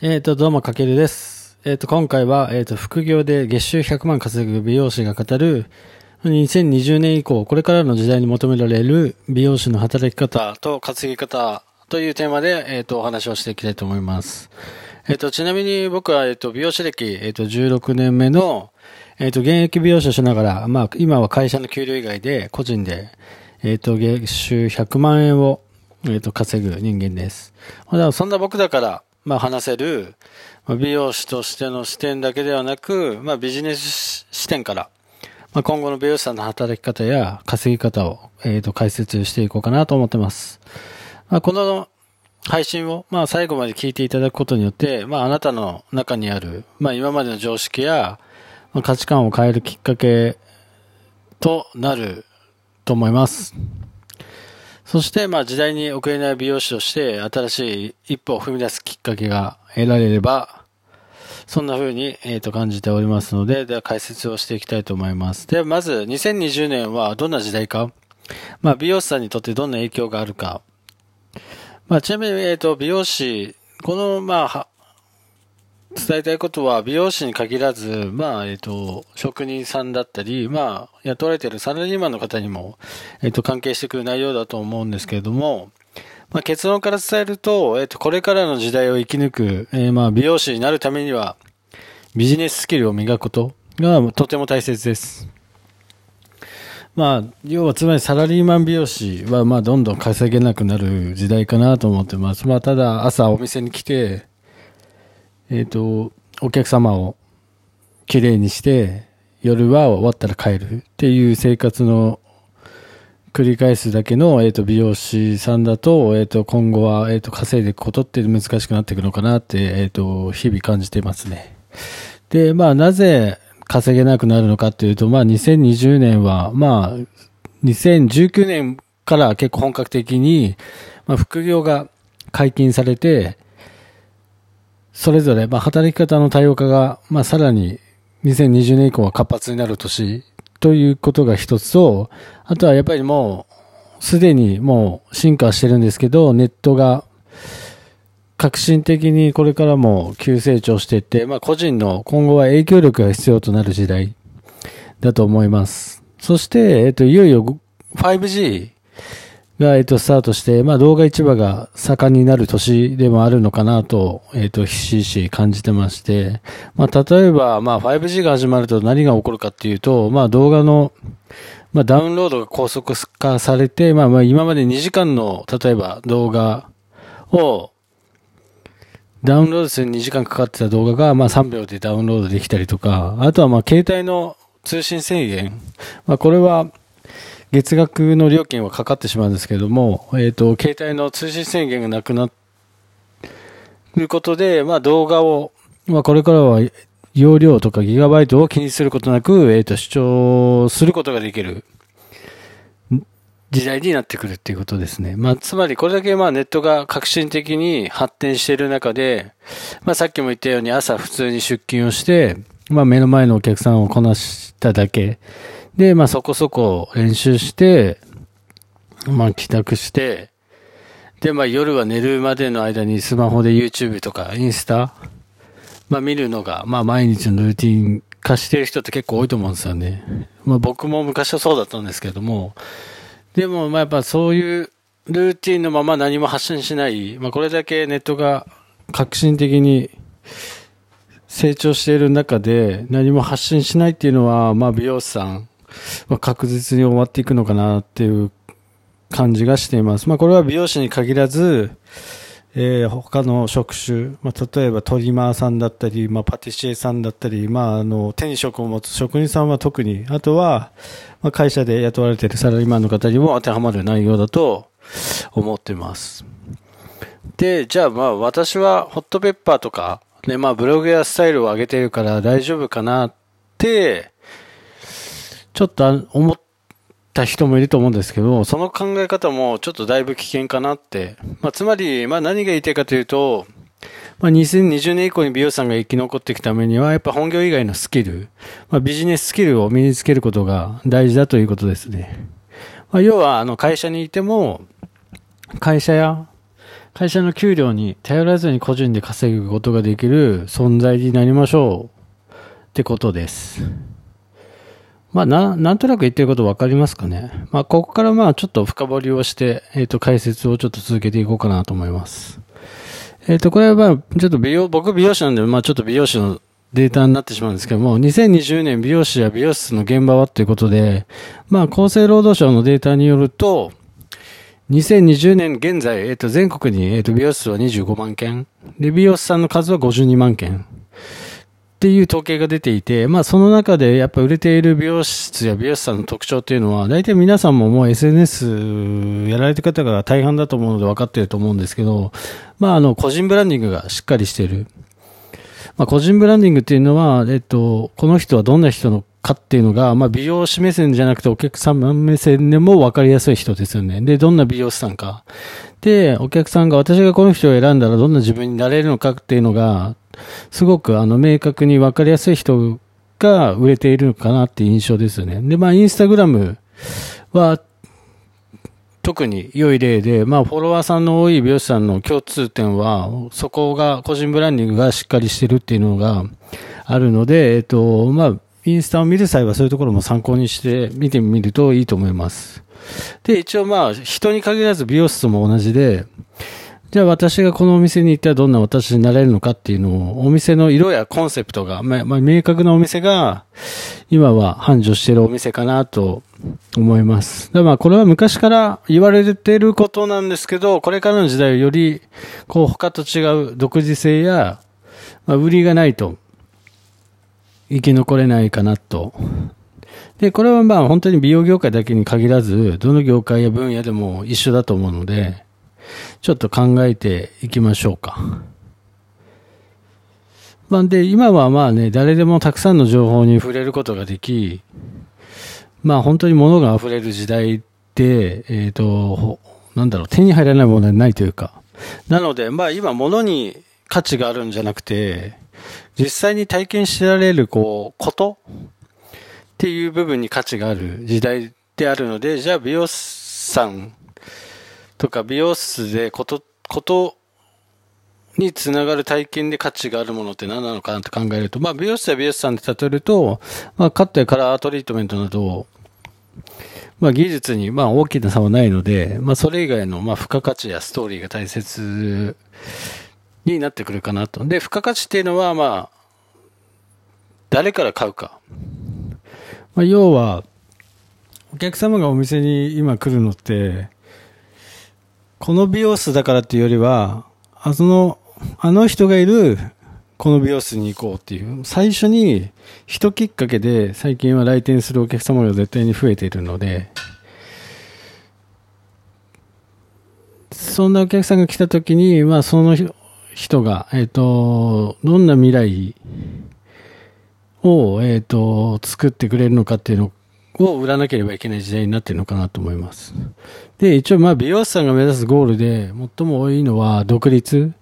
えっ、と、どうも、かけるです。えっ、と、今回は、えっ、と、副業で月収100万稼ぐ美容師が語る、2020年以降、これからの時代に求められる美容師の働き方と稼ぎ方というテーマで、えっ、と、お話をしていきたいと思います。えっ、と、ちなみに僕は、えっ、と、美容師歴、えっ、と、16年目の、えっ、と、現役美容師をしながら、まあ、今は会社の給料以外で、個人で、えっ、と、月収100万円を、えっ、と、稼ぐ人間です。だそんな僕だから、まあ、話せる、美容師としての視点だけではなく、まあ、ビジネス視点から、まあ、今後の美容師さんの働き方や稼ぎ方を、えっ、と、解説していこうかなと思ってます。まあ、この配信を、まあ、最後まで聞いていただくことによって、まあ、あなたの中にある、まあ、今までの常識や、まあ、価値観を変えるきっかけとなると思います。そして、まあ、時代に遅れない美容師として、新しい一歩を踏み出すきっかけが得られれば、そんな風に、えー、と感じておりますので、では解説をしていきたいと思います。では、まず、2020年はどんな時代か？まあ、美容師さんにとってどんな影響があるか。まあ、ちなみに、えっ、と、美容師、この、まあ、伝えたいことは、美容師に限らず、まあ、えっ、と、職人さんだったり、まあ、雇われているサラリーマンの方にも、えっ、と、関係してくる内容だと思うんですけれども、まあ、結論から伝えると、えっ、と、これからの時代を生き抜く、えーまあ、美容師になるためには、ビジネススキルを磨くことがとても大切です。まあ、要はつまりサラリーマン美容師は、まあ、どんどん稼げなくなる時代かなと思ってます。まあ、ただ、朝お店に来て、えっ、と、お客様をきれいにして、夜は終わったら帰るっていう生活の繰り返すだけの、えっ、と、美容師さんだと、えっ、と、今後は、えっ、と、稼いでいくことって難しくなっていくのかなって、えっ、と、日々感じていますね。で、まあ、なぜ稼げなくなるのかっていうと、まあ、2020年は、まあ、2019年から結構本格的に、まあ、副業が解禁されて、それぞれ、まあ、働き方の多様化が、まあ、さらに2020年以降は活発になる年ということが一つと、あとはやっぱりもう、すでにもう進化してるんですけど、ネットが革新的にこれからも急成長していって、まあ個人の今後は影響力が必要となる時代だと思います。そして、えっと、いよいよ 5G が、えっと、スタートして、まあ動画市場が盛んになる年でもあるのかなと、えっと、ひしひし感じてまして、まあ例えば、まあ 5G が始まると何が起こるかっていうと、まあ動画のまあ、ダウンロードが高速化されて、まあ、まあ、今まで2時間の、例えば動画を、ダウンロードするに2時間かかってた動画が、まあ、3秒でダウンロードできたりとか、あとは、まあ、携帯の通信制限。まあ、これは、月額の料金はかかってしまうんですけれども、えっ、と、携帯の通信制限がなくなることで、まあ、動画を、まあ、これからは、容量とかギガバイトを気にすることなく、えっ、と、視聴することができる時代になってくるっていうことですね。まあ、つまりこれだけまあネットが革新的に発展している中で、まあさっきも言ったように朝普通に出勤をして、まあ目の前のお客さんをこなしただけ。で、まあそこそこ練習して、まあ帰宅して、で、まあ夜は寝るまでの間にスマホで YouTube とかインスタ、まあ見るのが、まあ毎日のルーティン化してる人って結構多いと思うんですよね。まあ僕も昔はそうだったんですけども、でもまあやっぱそういうルーティンのまま何も発信しない、まあこれだけネットが革新的に成長している中で何も発信しないっていうのは、まあ美容師さんは確実に終わっていくのかなっていう感じがしています。まあこれは美容師に限らず、えー他の職種、まあ、例えばトリマーさんだったり、まあ、パティシエさんだったり、まあ、あの、手に職を持つ職人さんは特に、あとは、まあ、会社で雇われているサラリーマンの方にも当てはまる内容だと思ってます。で、じゃあまあ私はホットペッパーとか、ね、まあブログやスタイルを上げているから大丈夫かなって、ちょっと思った人もいると思うんですけど、その考え方もちょっとだいぶ危険かなって。まあつまり、まあ何が言いたいかというと、まあ、2020年以降に美容師さんが生き残っていくためには、やっぱ本業以外のスキル、まあ、ビジネススキルを身につけることが大事だということですね。まあ、要は、あの、会社にいても、会社や会社の給料に頼らずに個人で稼ぐことができる存在になりましょうってことです。まあ、な、なんとなく言ってることわかりますかね。まあ、ここからまあ、ちょっと深掘りをして、えっ、ー、と、解説をちょっと続けていこうかなと思います。えっ、ー、と、これはまあ、ちょっと美容、僕美容師なんで、まあ、ちょっと美容師のデータになってしまうんですけども、2020年美容師や美容室の現場はということで、まあ、厚生労働省のデータによると、2020年現在、えっ、ー、と、全国に、えっ、と、美容室は25万件。で、美容師さんの数は52万件。っていう統計が出ていて、まあその中でやっぱ売れている美容室や美容師さんの特徴っていうのは、大体皆さんももう SNS やられてる方が大半だと思うので分かってると思うんですけど、まああの個人ブランディングがしっかりしている。まあ個人ブランディングっていうのは、えっと、この人はどんな人のかっていうのが、まあ美容師目線じゃなくてお客様目線でも分かりやすい人ですよね。で、どんな美容師さんか。で、お客さんが私がこの人を選んだらどんな自分になれるのかっていうのが、すごくあの明確に分かりやすい人が売れているのかなっていう印象ですよね。で、まあインスタグラムは特に良い例で、まあフォロワーさんの多い美容師さんの共通点は、そこが個人ブランディングがしっかりしてるっていうのがあるので、えっと、まあ、インスタを見る際はそういうところも参考にして見てみるといいと思います。で、一応まあ、人に限らず美容室も同じで、じゃあ私がこのお店に行ったらどんな私になれるのかっていうのを、お店の色やコンセプトが、まあ、まあ、明確なお店が、今は繁盛しているお店かなと思います。だまあこれは昔から言われていることなんですけど、これからの時代はより、こう他と違う独自性や、まあ、売りがないと、生き残れないかなとで、これはまあ本当に美容業界だけに限らず、どの業界や分野でも一緒だと思うので、ちょっと考えていきましょうか。まあ、で、今はまあね、誰でもたくさんの情報に触れることができ、まあ本当に物が溢れる時代で、えっ、ー、と、なんだろう、手に入らないものはないというか。なので、まあ今物に価値があるんじゃなくて、実際に体験してられる、こう、ことっていう部分に価値がある時代であるので、じゃあ美容師さんとか美容室でこと、ことにつながる体験で価値があるものって何なのかなって考えると、まあ美容室や美容師さんで例えると、まあカットやカラートリートメントなど、まあ技術にまあ大きな差はないので、まあそれ以外のまあ付加価値やストーリーが大切になってくるかなと。で、付加価値っていうのはまあ、誰から買うか。まあ要は、お客様がお店に今来るのって、この美容室だからっていうよりは、あその、あの人がいる、この美容室に行こうっていう、最初に、人きっかけで最近は来店するお客様が絶対に増えているので、そんなお客さんが来た時に、まあその人が、えっ、ー、と、どんな未来を、えっ、ー、と、作ってくれるのかっていうのをを売らなければいけない時代になってるのかなと思います。で、一応まあ美容師さんが目指すゴールで最も多いのは独立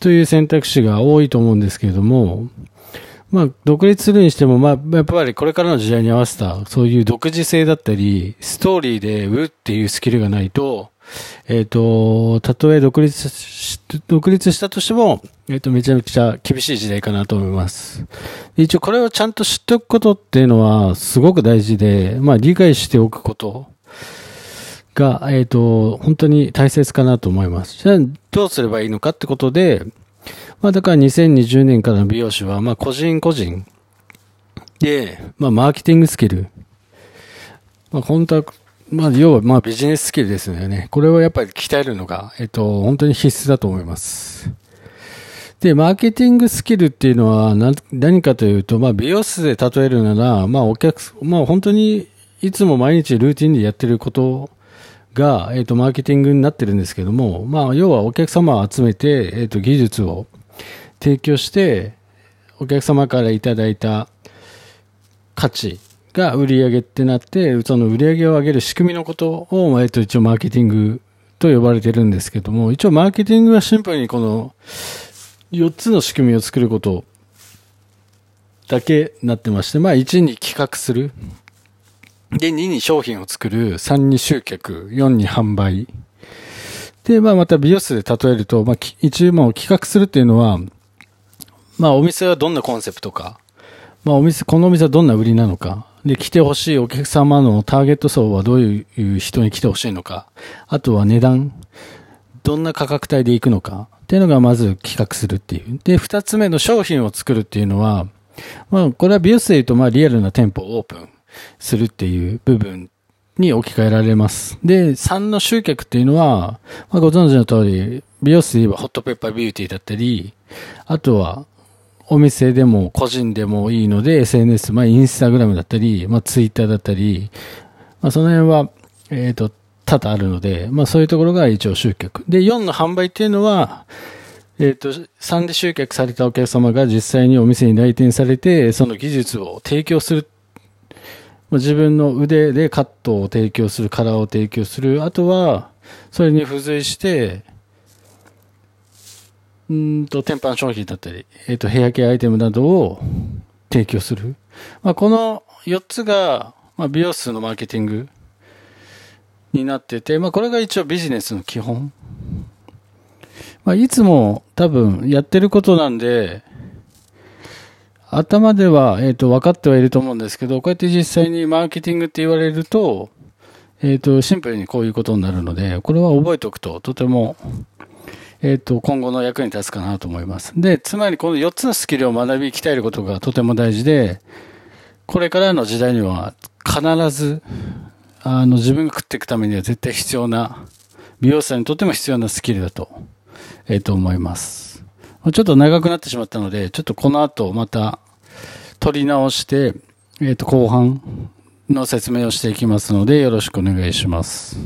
という選択肢が多いと思うんですけれども、まあ、独立するにしても、まあ、やっぱりこれからの時代に合わせた、そういう独自性だったり、ストーリーで売るっていうスキルがないと、えっ、ー、と、たとえ独立し、独立したとしても、えっ、ー、と、めちゃめちゃ厳しい時代かなと思います。一応これをちゃんと知っておくことっていうのはすごく大事で、まあ理解しておくことが、えっ、ー、と、本当に大切かなと思います。じゃあ、どうすればいいのかってことで、まあだから2020年からの美容師は、まあ個人個人で、まあマーケティングスキル、まあ本当はまあ、要は、まあ、ビジネススキルですよね。これをやっぱり鍛えるのが、えっと、本当に必須だと思います。で、マーケティングスキルっていうのは何何かというと、まあ、美容室で例えるなら、まあ、お客、まあ、本当にいつも毎日ルーティンでやってることが、えっと、マーケティングになってるんですけども、まあ、要はお客様を集めて、えっと、技術を提供して、お客様からいただいた価値が売り上げってなって、その売り上げを上げる仕組みのことを、えっと、一応マーケティングと呼ばれてるんですけども、一応マーケティングはシンプルにこの4つの仕組みを作ることだけなってまして、まあ1に企画する。で、2に商品を作る。3に集客。4に販売。で、まあまた美容室で例えると、まあ一応もう企画するっていうのは、まあお店はどんなコンセプトか、まあお店、このお店はどんな売りなのか、で、来てほしいお客様のターゲット層はどういう人に来てほしいのか、あとは値段、どんな価格帯で行くのか、っていうのがまず企画するっていう。で、二つ目の商品を作るっていうのは、まあ、これは美容室で言うと、まあ、リアルな店舗をオープンするっていう部分に置き換えられます。で、3の集客っていうのは、まあ、ご存知の通り、美容室で言えばホットペッパービューティーだったり、あとは、お店でも個人でもいいので、SNS、まあ、インスタグラムだったり、まあ、ツイッターだったり、まあ、その辺は、えっ、ー、と、多々あるので、まあ、そういうところが一応集客。で、4の販売っていうのは、えっ、ー、と、3で集客されたお客様が実際にお店に来店されて、その技術を提供する。ま自分の腕でカットを提供する、カラーを提供する。あとは、それに付随して、うんと、天板商品だったり、えっ、ー、と、ヘアケアアイテムなどを提供する。まあ、この4つが、まあ、美容室のマーケティングになってて、まあ、これが一応ビジネスの基本。まあ、いつも多分やってることなんで、頭では、えっ、ー、と、分かってはいると思うんですけど、こうやって実際にマーケティングって言われると、えっ、ー、と、シンプルにこういうことになるので、これは覚えておくと、とてもえっ、ー、と、今後の役に立つかなと思います。で、つまりこの4つのスキルを学び鍛えることがとても大事で、これからの時代には必ず、あの、自分が食っていくためには絶対必要な、美容師さんにとっても必要なスキルだと、えっ、ー、と、思います。ちょっと長くなってしまったので、ちょっとこの後また取り直して、えっ、ー、と、後半の説明をしていきますので、よろしくお願いします。